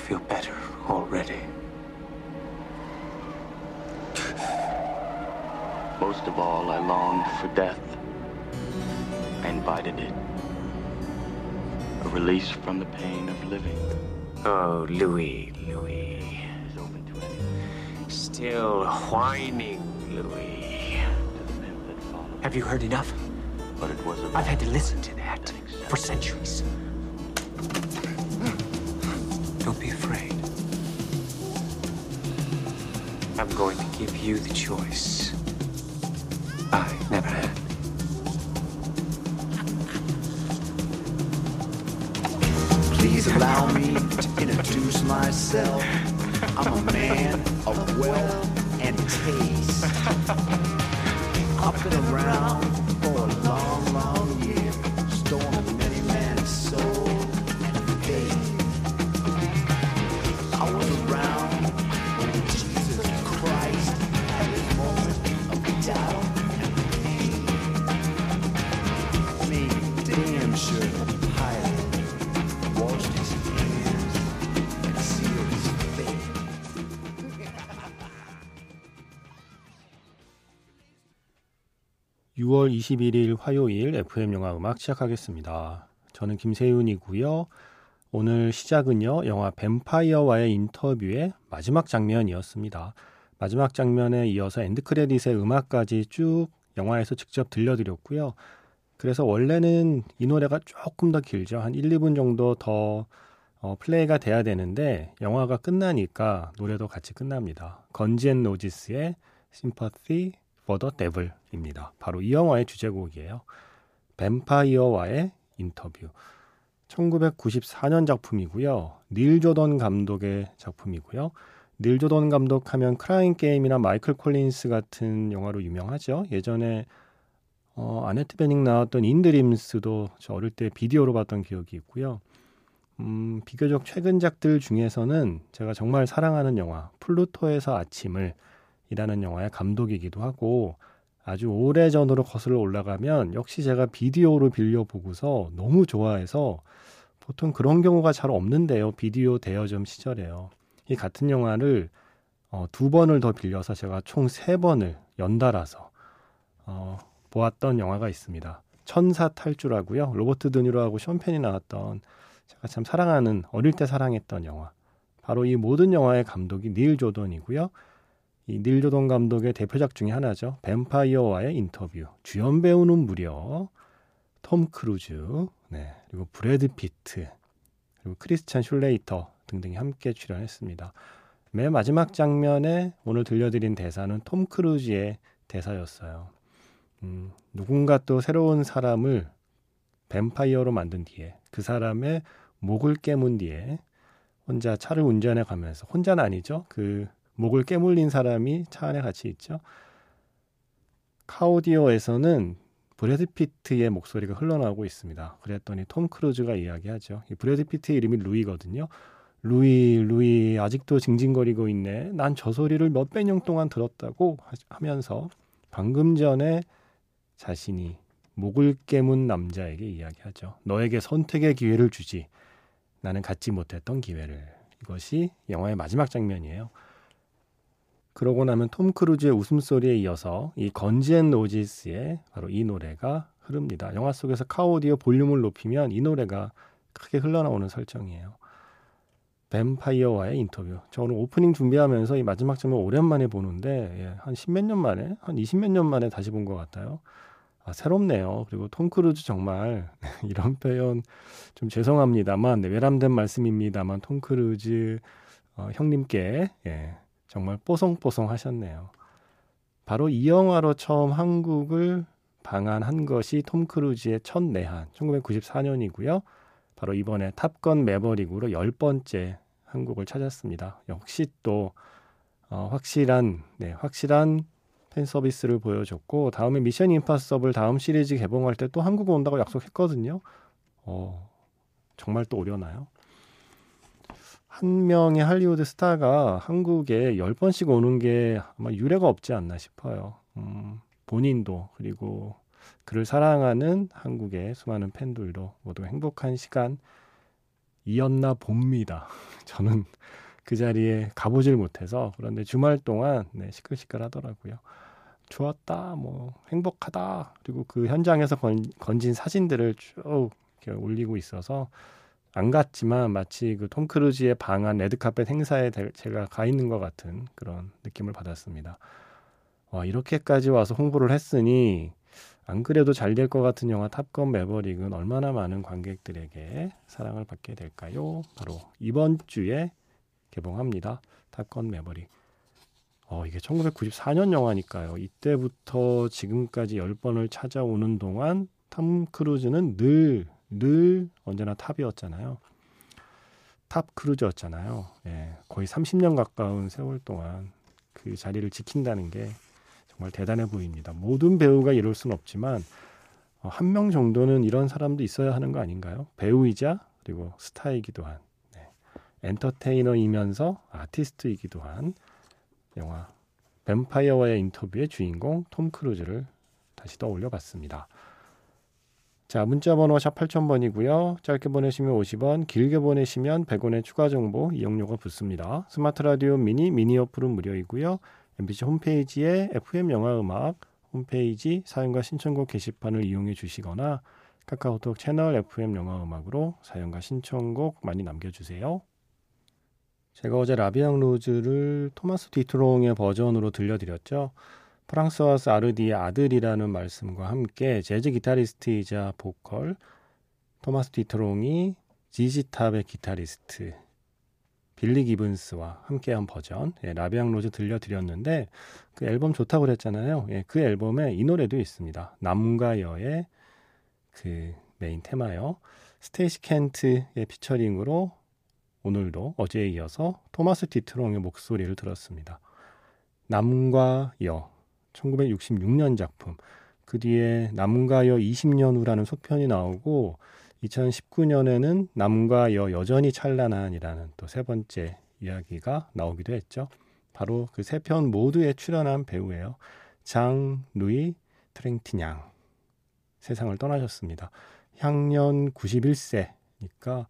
feel better already. Most of all, I longed for death. I invited it. A release from the pain of living. Oh, Louis, Louis. is open to anyone. Still whining, Louis. To the pimp that followed. Have you heard enough? But it was a I've had to listen to that for centuries. Don't be afraid. I'm going to give you the choice. I never had. Please allow me to introduce myself. I'm a man of wealth and taste. I've been around 6월 21일 화요일 FM 영화 음악 시작하겠습니다. 저는 김세윤이고요. 오늘 시작은요. 영화 뱀파이어와의 인터뷰의 마지막 장면이었습니다. 마지막 장면에 이어서 end credit의 음악까지 쭉 영화에서 직접 들려드렸고요. 그래서 원래는 이 노래가 조금 더 길죠. 한 1, 2분 정도 더 어, 플레이가 돼야 되는데 영화가 끝나니까 노래도 같이 끝납니다. Guns N' Roses의 Sympathy for the Devil입니다. 바로 이 영화의 주제곡이에요. 뱀파이어와의 인터뷰. 1994년 작품이고요. 닐 조던 감독의 작품이고요. 닐 조던 감독 하면 크라잉 게임이나 마이클 콜린스 같은 영화로 유명하죠. 예전에 어, 아네트 베닝 나왔던 In Dreams도 저 어릴 때 비디오로 봤던 기억이 있고요. 음, 비교적 최근작들 중에서는 제가 정말 사랑하는 영화 플루토에서 아침을 이라는 영화의 감독이기도 하고 아주 오래전으로 거슬러 올라가면 역시 제가 비디오로 빌려 보고서 너무 좋아해서 보통 그런 경우가 잘 없는데요. 비디오 대여점 시절에요. 이 같은 영화를 어, 두 번을 더 빌려서 제가 총 세 번을 연달아서 어, 보았던 영화가 있습니다. 천사 탈주라고요. 로버트 드니로하고 션펜이 나왔던 제가 참 사랑하는 어릴 때 사랑했던 영화. 바로 이 모든 영화의 감독이 닐 조던이고요. 이 닐 조던 감독의 대표작 중에 하나죠. 뱀파이어와의 인터뷰. 주연 배우는 무려 톰 크루즈, 네, 그리고 브래드 피트, 그리고 크리스찬 슬레이터 등등이 함께 출연했습니다. 맨 마지막 장면에 오늘 들려드린 대사는 톰 크루즈의 대사였어요. 음, 누군가 또 새로운 사람을 뱀파이어로 만든 뒤에 그 사람의 목을 깨문 뒤에 혼자 차를 운전해 가면서 혼자는 아니죠. 그 목을 깨물린 사람이 차 안에 같이 있죠. 카오디오에서는 브래드 피트의 목소리가 흘러나오고 있습니다. 그랬더니 톰 크루즈가 이야기하죠. 이 브래드 피트의 이름이 루이거든요. 루이, 루이 아직도 징징거리고 있네. 난 저 소리를 몇백 년 동안 들었다고 하면서 방금 전에 자신이 목을 깨문 남자에게 이야기하죠. 너에게 선택의 기회를 주지. 나는 갖지 못했던 기회를. 이것이 영화의 마지막 장면이에요. 그러고 나면 톰 크루즈의 웃음소리에 이어서 이 Guns N' Roses의 바로 이 노래가 흐릅니다. 영화 속에서 카오디오 볼륨을 높이면 이 노래가 크게 흘러나오는 설정이에요. 뱀파이어와의 인터뷰. 저 오늘 오프닝 준비하면서 이 마지막 장면 오랜만에 보는데 예, 한 십몇 년 만에, 한 이십 몇 년 만에 다시 본 것 같아요. 아, 새롭네요. 그리고 톰 크루즈 정말 이런 표현 좀 죄송합니다만 네, 외람된 말씀입니다만 톰 크루즈 어, 형님께 예, 정말 뽀송뽀송 하셨네요. 바로 이 영화로 처음 한국을 방한한 것이 톰 크루즈의 첫 내한 1994년이고요. 바로 이번에 Top Gun Maverick으로 열 번째 한국을 찾았습니다. 역시 또 어, 확실한 네, 확실한 팬 서비스를 보여줬고 다음에 미션 임파서블 다음 시리즈 개봉할 때 또 한국 온다고 약속했거든요. 어, 정말 또 오려나요? 한 명의 할리우드 스타가 한국에 열 번씩 오는 게 아마 유례가 없지 않나 싶어요. 음, 본인도 그리고 그를 사랑하는 한국의 수많은 팬들도 모두 행복한 시간 이었나 봅니다. 저는 그 자리에 가보질 못해서 그런데 주말 동안 네, 시끌시끌하더라고요. 좋았다, 뭐 행복하다. 그리고 그 현장에서 건, 건진 사진들을 쭉 이렇게 올리고 있어서 안 갔지만 마치 그 톰 크루즈의 방한 레드카펫 행사에 제가 가 있는 것 같은 그런 느낌을 받았습니다. 와, 이렇게까지 와서 홍보를 했으니 안 그래도 잘 될 것 같은 영화 탑건 매버릭은 얼마나 많은 관객들에게 사랑을 받게 될까요? 바로 이번 주에 개봉합니다. Top Gun Maverick. 어, 이게 1994년 영화니까요. 이때부터 지금까지 10번을 찾아오는 동안 톰 크루즈는 늘, 늘 언제나 탑이었잖아요. 탑 크루즈였잖아요. 예, 거의 30년 가까운 세월 동안 그 자리를 지킨다는 게 정말 대단해 보입니다. 모든 배우가 이럴 수는 없지만 어, 한명 정도는 이런 사람도 있어야 하는 거 아닌가요? 배우이자 그리고 스타이기도 한 네. 엔터테이너이면서 아티스트이기도 한 영화 뱀파이어와의 인터뷰의 주인공 톰 크루즈를 다시 떠올려 봤습니다. 자, 문자 번호 샵 8000번이고요. 짧게 보내시면 50원, 길게 보내시면 100원의 추가 정보 이용료가 붙습니다. 스마트 라디오 미니 미니 어플은 무료이고요. MBC 홈페이지에 FM 영화 음악 홈페이지 사연과 신청곡 게시판을 이용해 주시거나 카카오톡 채널 FM 영화 음악으로 사연과 신청곡 많이 남겨 주세요. 제가 어제 La Vie en rose를 토마 뒤트롱의 버전으로 들려드렸죠. 프랑수아즈 아르디의 아들이라는 말씀과 함께 재즈 기타리스트이자 보컬 토마 뒤트롱이 ZZ Top의 기타리스트 빌리 기븐스와 함께한 버전 예, La Vie en rose 들려드렸는데 그 앨범 좋다고 그랬잖아요. 예, 그 앨범에 이 노래도 있습니다. 남과 여의 그 메인 테마요. 스테이시 켄트의 featuring으로 오늘도 어제에 이어서 토마 뒤트롱의 목소리를 들었습니다. 남과 여 1966년 작품 그 뒤에 남과 여 20년 후라는 속편이 나오고 2019년에는 남과 여 여전히 찬란한이라는 또 세 번째 이야기가 나오기도 했죠. 바로 그 세 편 모두에 출연한 배우예요. 장 루이 트랭티냥 세상을 떠나셨습니다. 향년 91세니까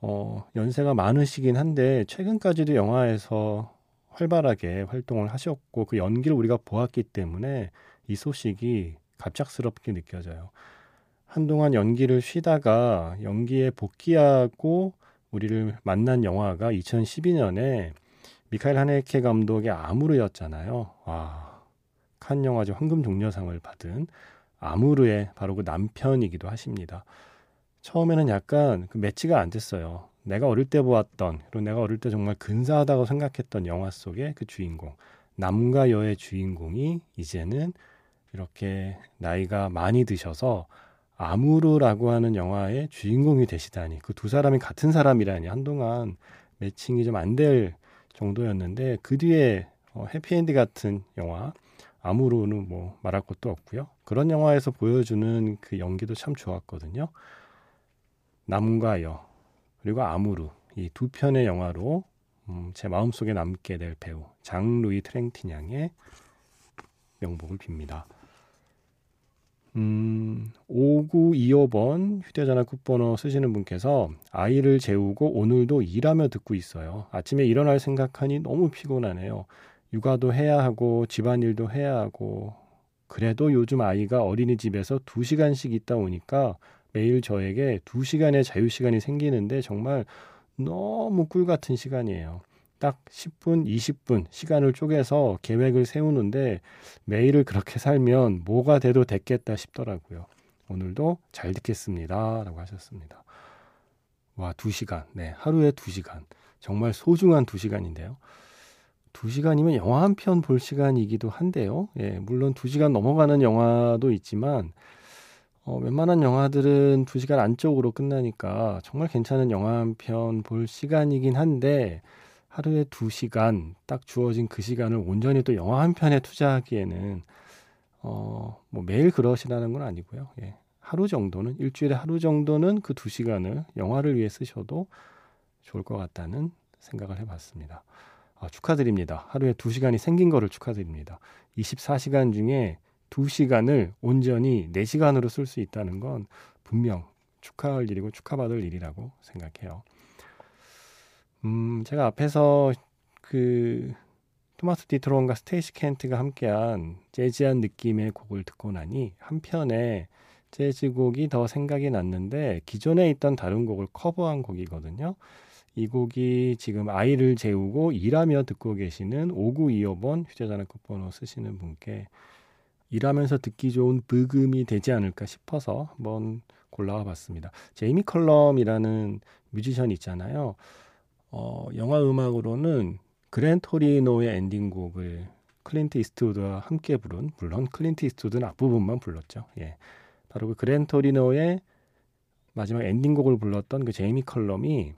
어, 연세가 많으시긴 한데 최근까지도 영화에서 활발하게 활동을 하셨고 그 연기를 우리가 보았기 때문에 이 소식이 갑작스럽게 느껴져요. 한동안 연기를 쉬다가 연기에 복귀하고 우리를 만난 영화가 2012년에 미카엘 하네케 감독의 아무르였잖아요. 와, 칸 영화제 황금 종려상을 받은 아무르의 바로 그 남편이기도 하십니다. 처음에는 약간 그 매치가 안 됐어요. 내가 어릴 때 보았던 그리고 내가 어릴 때 정말 근사하다고 생각했던 영화 속의 그 주인공 남과 여의 주인공이 이제는 이렇게 나이가 많이 드셔서 아무르라고 하는 영화의 주인공이 되시다니 그 두 사람이 같은 사람이라니 한동안 매칭이 좀 안 될 정도였는데 그 뒤에 어, 해피엔드 같은 영화 아무르는 뭐 말할 것도 없고요. 그런 영화에서 보여주는 그 연기도 참 좋았거든요. 남과 여 그리고 아무르 이 두 편의 영화로 음, 제 마음속에 남게 될 배우 장 루이 트랭티냥의 명복을 빕니다. 음, 5925번 휴대전화 끝번호 쓰시는 분께서 아이를 재우고 오늘도 일하며 듣고 있어요. 아침에 일어날 생각하니 너무 피곤하네요. 육아도 해야 하고 집안일도 해야 하고 그래도 요즘 아이가 어린이집에서 2시간씩 있다 오니까 매일 저에게 2시간의 자유시간이 생기는데 정말 너무 꿀 같은 시간이에요. 딱 10분, 20분 시간을 쪼개서 계획을 세우는데 매일을 그렇게 살면 뭐가 돼도 됐겠다 싶더라고요. 오늘도 잘 듣겠습니다. 라고 하셨습니다. 와, 2시간. 네, 하루에 2시간. 정말 소중한 2시간인데요. 2시간이면 영화 한 편 볼 시간이기도 한데요. 예, 물론 2시간 넘어가는 영화도 있지만, 어, 웬만한 영화들은 2시간 안쪽으로 끝나니까 정말 괜찮은 영화 한 편 볼 시간이긴 한데, 하루에 두 시간 딱 주어진 그 시간을 온전히 또 영화 한 편에 투자하기에는 어, 뭐 매일 그러시라는 건 아니고요. 예. 하루 정도는 일주일에 하루 정도는 그두 시간을 영화를 위해 쓰셔도 좋을 것 같다는 생각을 해 봤습니다. 아, 축하드립니다. 하루에 두 시간이 생긴 거를 축하드립니다. 24시간 중에 두 시간을 온전히 내 시간으로 쓸 수 있다는 건 분명 축하할 일이고 축하받을 일이라고 생각해요. 음, 제가 앞에서 그 토마스 뒤트롱과 스테이시 켄트가 함께한 재즈한 느낌의 곡을 듣고 나니 한편에 재즈곡이 더 생각이 났는데 기존에 있던 다른 곡을 커버한 곡이거든요. 이 곡이 지금 아이를 재우고 일하며 듣고 계시는 5925번 휴대전화 끝번호 쓰시는 분께 일하면서 듣기 좋은 브금이 되지 않을까 싶어서 한번 골라와 봤습니다. 제이미 컬럼이라는 뮤지션 있잖아요. 어, 영화 음악으로는 그랜 토리노의 엔딩곡을 클린트 이스트우드와 함께 부른 물론 클린트 이스트우드는 앞부분만 불렀죠. 예. 바로 그 그랜 토리노의 마지막 엔딩곡을 불렀던 그 제이미 컬럼이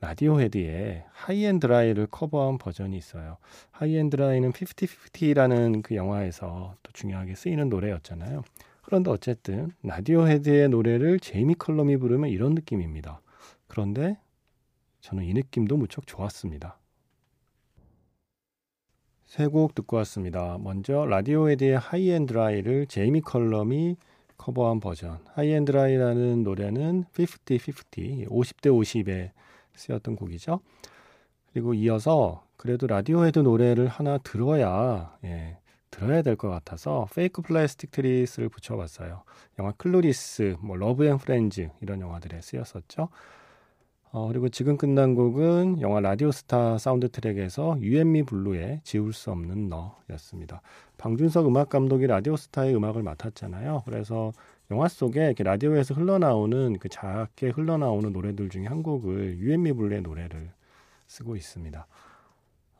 라디오 헤드의 High and Dry를 커버한 버전이 있어요. High and Dry는 50-50라는 그 영화에서 또 중요하게 쓰이는 노래였잖아요. 그런데 어쨌든 라디오 헤드의 노래를 제이미 컬럼이 부르면 이런 느낌입니다. 그런데 저는 이 느낌도 무척 좋았습니다. 세 곡 듣고 왔습니다. 먼저 라디오헤드의 High and Dry를 제이미 컬럼이 커버한 버전. High and Dry라는 노래는 50-50, 50대 50에 쓰였던 곡이죠. 그리고 이어서 그래도 라디오헤드 노래를 하나 들어야 예, 들어야 될 것 같아서 Fake Plastic Trees를 붙여봤어요. 영화 Clueless, 뭐 Love and Friends 이런 영화들에 쓰였었죠. 어, 그리고 지금 끝난 곡은 영화 라디오스타 사운드 트랙에서 유앤미 블루의 지울 수 없는 너였습니다. 방준석 음악 감독이 라디오스타의 음악을 맡았잖아요. 그래서 영화 속에 이렇게 라디오에서 흘러나오는 그 작게 흘러나오는 노래들 중에 한 곡을 유앤미 블루의 노래를 쓰고 있습니다.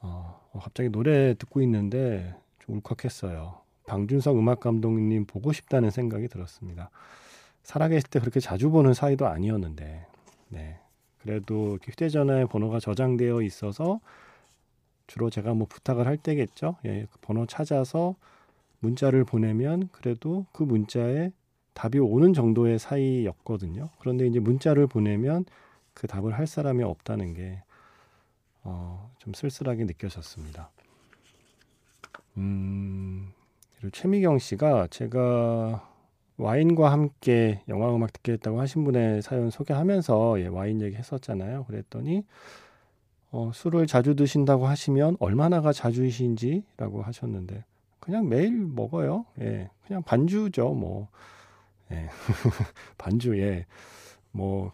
어, 어, 갑자기 노래 듣고 있는데 좀 울컥했어요. 방준석 음악 감독님 보고 싶다는 생각이 들었습니다. 살아계실 때 그렇게 자주 보는 사이도 아니었는데, 네. 그래도 휴대전화에 번호가 저장되어 있어서 주로 제가 뭐 부탁을 할 때겠죠. 예, 그 번호 찾아서 문자를 보내면 그래도 그 문자에 답이 오는 정도의 사이였거든요. 그런데 이제 문자를 보내면 그 답을 할 사람이 없다는 게, 어, 좀 쓸쓸하게 느껴졌습니다. 음, 그리고 최미경 씨가 제가 와인과 함께 영화 음악 듣겠다고 하신 분의 사연 소개하면서 예, 와인 얘기 했었잖아요. 그랬더니 어, 술을 자주 드신다고 하시면 얼마나가 자주이신지라고 하셨는데 그냥 매일 먹어요. 예, 그냥 반주죠. 뭐 예, 반주에 뭐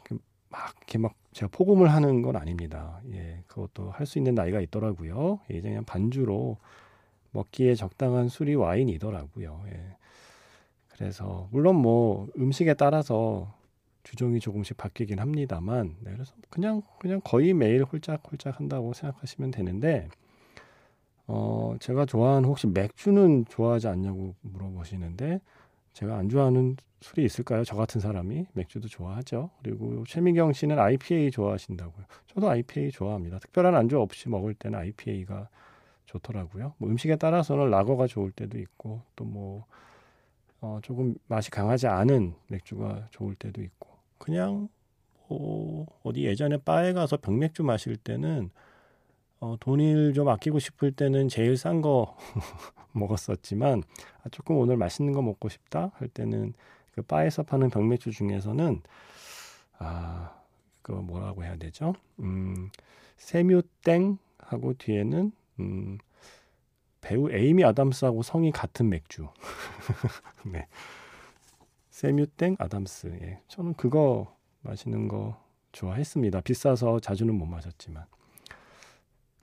막 이렇게 막 제가 포금을 하는 건 아닙니다. 예, 그것도 할 수 있는 나이가 있더라고요. 예, 그냥 반주로 먹기에 적당한 술이 와인이더라고요. 예. 그래서 물론 뭐 음식에 따라서 주종이 조금씩 바뀌긴 합니다만 네, 그래서 그냥 그냥 거의 매일 홀짝홀짝 한다고 생각하시면 되는데 어 제가 좋아하는 혹시 맥주는 좋아하지 않냐고 물어보시는데 제가 안 좋아하는 술이 있을까요? 저 같은 사람이 맥주도 좋아하죠. 그리고 최민경 씨는 IPA 좋아하신다고요. 저도 IPA 좋아합니다. 특별한 안주 없이 먹을 때는 IPA가 좋더라고요. 뭐 음식에 따라서는 라거가 좋을 때도 있고 또뭐 어, 조금 맛이 강하지 않은 맥주가 좋을 때도 있고 그냥 뭐 어디 예전에 바에 가서 병맥주 마실 때는 어, 돈을 좀 아끼고 싶을 때는 제일 싼 거 먹었었지만 아, 조금 오늘 맛있는 거 먹고 싶다 할 때는 그 바에서 파는 병맥주 중에서는 아 그 뭐라고 해야 되죠? 음, 세뮤땡 하고 뒤에는 음, 배우 에이미 아담스하고 성이 같은 맥주. 네. 세뮤땡 아담스. 예. 저는 그거 마시는 거 좋아했습니다. 비싸서 자주는 못 마셨지만.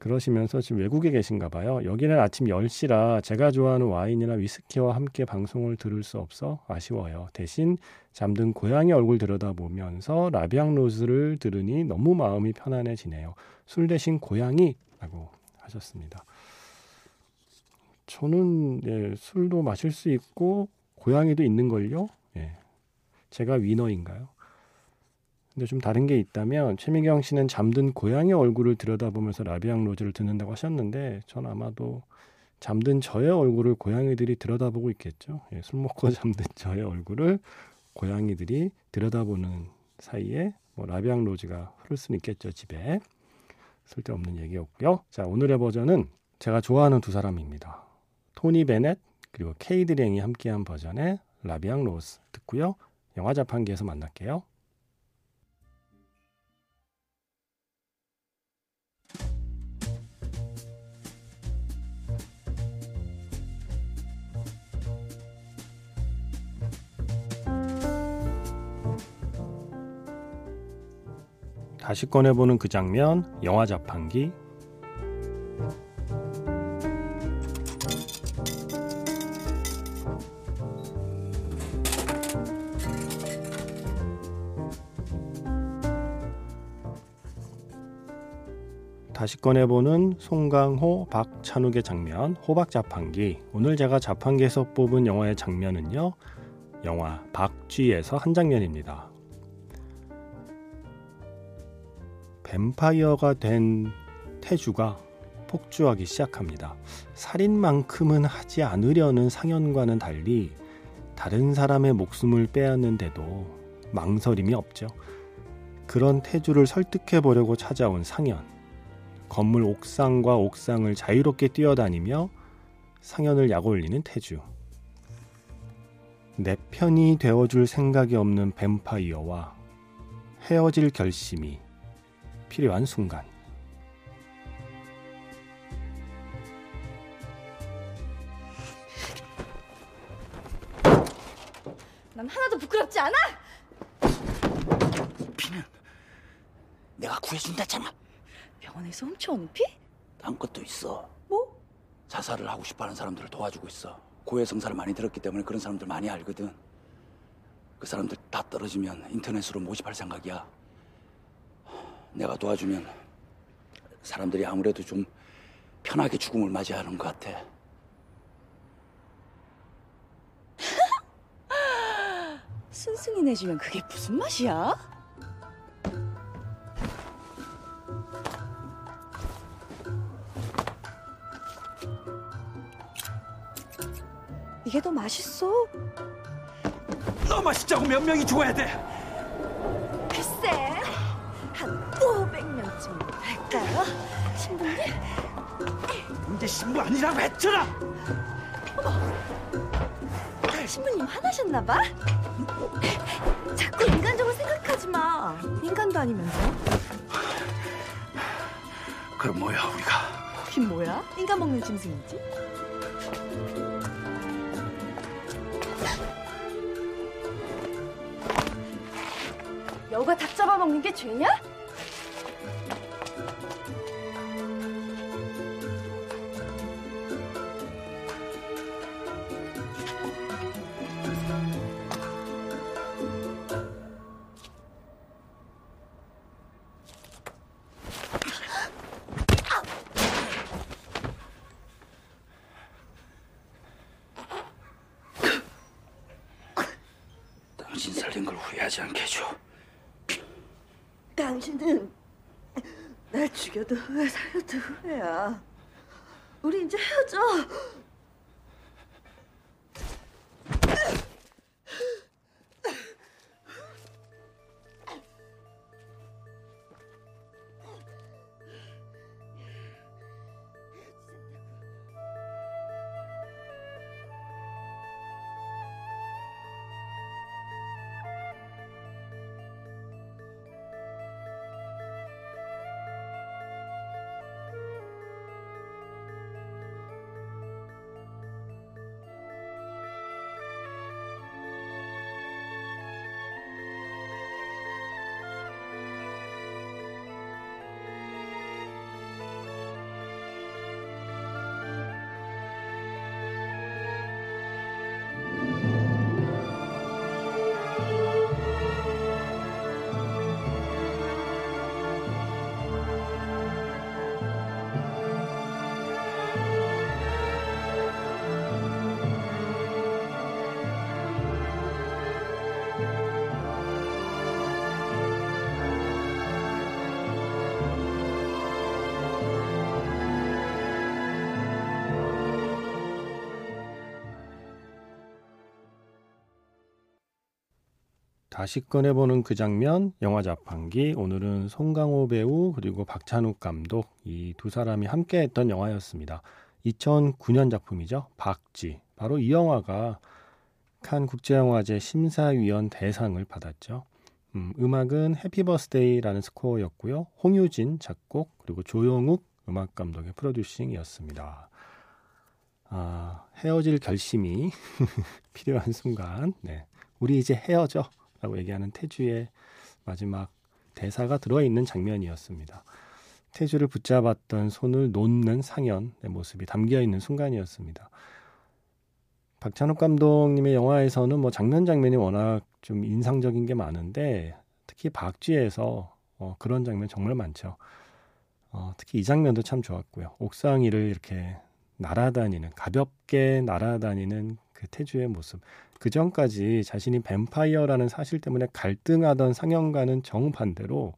그러시면서 지금 외국에 계신가 봐요. 여기는 아침 10시라 제가 좋아하는 와인이나 위스키와 함께 방송을 들을 수 없어 아쉬워요. 대신 잠든 고양이 얼굴 들여다보면서 라비앙 로즈를 들으니 너무 마음이 편안해지네요. 술 대신 고양이라고 하셨습니다. 저는 예, 술도 마실 수 있고 고양이도 있는 걸요. 예. 제가 위너인가요? 근데 좀 다른 게 있다면 최미경 씨는 잠든 고양이 얼굴을 들여다보면서 라비앙 로즈를 듣는다고 하셨는데 전 아마도 잠든 저의 얼굴을 고양이들이 들여다보고 있겠죠. 예, 술 먹고 잠든 저의 얼굴을 고양이들이 들여다보는 사이에 뭐 라비앙 로즈가 흐를 수는 있겠죠 집에 쓸데없는 얘기였고요. 자 오늘의 버전은 제가 좋아하는 두 사람입니다. 토니 베넷 그리고 케이드 랭이 함께한 버전의 라비앙 로스 듣고요. 영화 자판기에서 만날게요. 다시 꺼내보는 그 장면, 영화 자판기. 다시 꺼내보는 송강호, 박찬욱의 장면, 호박 자판기. 오늘 제가 자판기에서 뽑은 영화의 장면은요, 영화 박쥐에서 한 장면입니다. 뱀파이어가 된 태주가 폭주하기 시작합니다. 살인만큼은 하지 않으려는 상현과는 달리 다른 사람의 목숨을 빼앗는데도 망설임이 없죠. 그런 태주를 설득해 보려고 찾아온 상현. 건물 옥상과 옥상을 자유롭게 뛰어다니며 상현을 약올리는 태주. 내 편이 되어줄 생각이 없는 뱀파이어와 헤어질 결심이 필요한 순간. 난 하나도 부끄럽지 않아! 피는 내가 구해준다잖아. 병원에서 훔쳐온 피? 딴 것도 있어. 뭐? 자살을 하고 싶어하는 사람들을 도와주고 있어. 고해 성사를 많이 들었기 때문에 그런 사람들 많이 알거든. 그 사람들 다 떨어지면 인터넷으로 모집할 생각이야. 내가 도와주면 사람들이 아무래도 좀 편하게 죽음을 맞이하는 것 같아. 순승이 내주면 그게 무슨 맛이야? 이게 더 맛있어. 너 맛있자고 몇 명이 죽어야 돼? 할까요? 신부님? 이제 신부 아니라고 했잖아. 신부님 화나셨나 봐? 자꾸 인간적으로 생각하지 마. 인간도 아니면서. 그럼 뭐야 우리가? 우린 뭐야? 인간 먹는 짐승이지? 여가 닭 잡아먹는 게 죄냐? 당신 살린 걸 후회하지 않게 해줘. 당신은 날 죽여도 후회, 살려도 후회야. 우리 이제 헤어져. 다시 꺼내보는 그 장면, 영화 자판기. 오늘은 송강호 배우 그리고 박찬욱 감독 이 두 사람이 함께했던 영화였습니다. 2009년 작품이죠. 박쥐. 바로 이 영화가 칸 국제영화제 심사위원 대상을 받았죠. 음, 음악은 해피버스데이라는 스코어였고요. 홍유진 작곡 그리고 조영욱 음악 감독의 프로듀싱이었습니다. 아, 헤어질 결심이 필요한 순간, 네. 우리 이제 헤어져. 라고 얘기하는 태주의 마지막 대사가 들어있는 장면이었습니다. 태주를 붙잡았던 손을 놓는 상현의 모습이 담겨 있는 순간이었습니다. 박찬욱 감독님의 영화에서는 뭐 장면 장면이 워낙 좀 인상적인 게 많은데 특히 박쥐에서 어, 그런 장면 정말 많죠. 어, 특히 이 장면도 참 좋았고요. 옥상 위를 이렇게 날아다니는 가볍게 날아다니는 그 태주의 모습. 그 전까지 자신이 뱀파이어라는 사실 때문에 갈등하던 상영과는 정반대로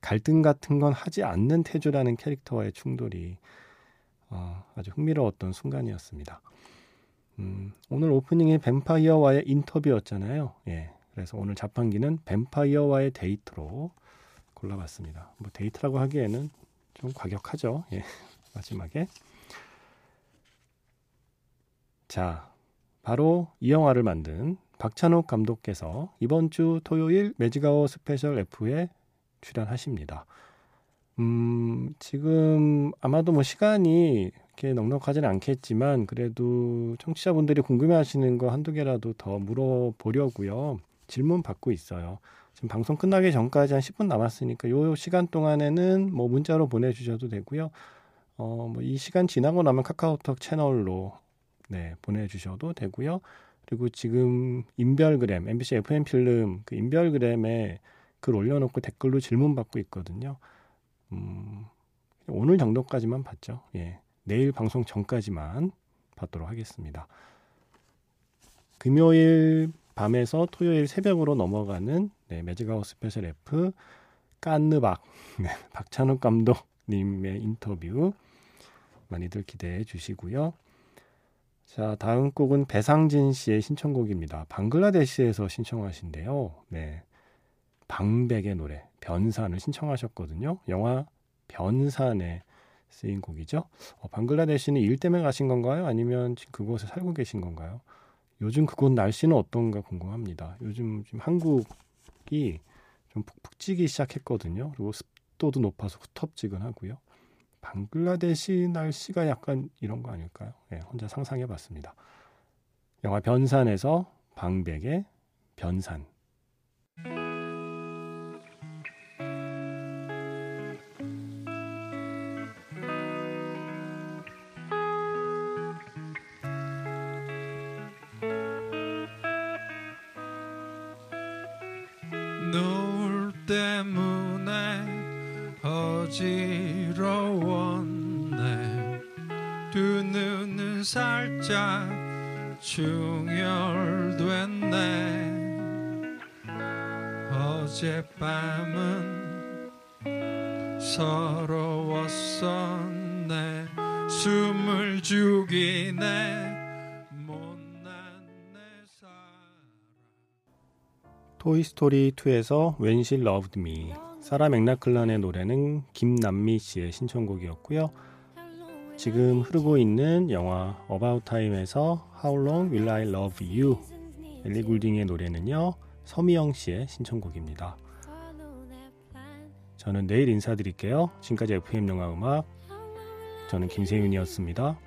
갈등 같은 건 하지 않는 태주라는 캐릭터와의 충돌이 어, 아주 흥미로웠던 순간이었습니다. 음, 오늘 오프닝이 뱀파이어와의 인터뷰였잖아요. 예. 그래서 오늘 자판기는 뱀파이어와의 데이트로 골라봤습니다. 뭐 데이트라고 하기에는 좀 과격하죠. 예. 마지막에. 자, 바로 이 영화를 만든 박찬욱 감독께서 이번 주 토요일 Magic Hour Special F에 출연하십니다. 음, 지금 아마도 뭐 시간이 이렇게 넉넉하지는 않겠지만 그래도 청취자분들이 궁금해 하시는 거 한두 개라도 더 물어보려고요. 질문 받고 있어요. 지금 방송 끝나기 전까지 한 10분 남았으니까 요 시간 동안에는 뭐 문자로 보내주셔도 되고요. 어, 뭐 이 시간 지나고 나면 카카오톡 채널로 네, 보내주셔도 되고요. 그리고 지금 인별그램, MBC FM Film 그 인별그램에 글 올려놓고 댓글로 질문 받고 있거든요. 음, 오늘 정도까지만 받죠. 예. 내일 방송 전까지만 받도록 하겠습니다. 금요일 밤에서 토요일 새벽으로 넘어가는 네, Magic Hour Special F 깐느박 네, 박찬욱 감독님의 인터뷰 많이들 기대해 주시고요. 자, 다음 곡은 배상진 씨의 신청곡입니다. 방글라데시에서 신청하신데요. 네. 방백의 노래 변산을 신청하셨거든요. 영화 변산에 쓰인 곡이죠. 어, 방글라데시는 일 때문에 가신 건가요? 아니면 지금 그곳에 살고 계신 건가요? 요즘 그곳 날씨는 어떤가 궁금합니다. 요즘 지금 한국이 좀 푹푹 찌기 시작했거든요. 그리고 습도도 높아서 후텁지근하고요. 방글라데시 날씨가 약간 이런 거 아닐까요? 네, 혼자 상상해 봤습니다. 영화 변산에서 방백의 변산. 노을 때문에 어지러웠네. 두 눈은 살짝 충혈됐네. 어젯밤은 서러웠었네. 숨을 죽이네. 토이스토리 2에서 When She Loved Me 사라 맥락클란의 노래는 김남미 씨의 신청곡이었고요. 지금 흐르고 있는 영화 About Time에서 How Long Will I Love You 엘리 굴딩의 노래는요. 서미영 씨의 신청곡입니다. 저는 내일 인사드릴게요. 지금까지 FM 영화 음악 저는 김세윤이었습니다.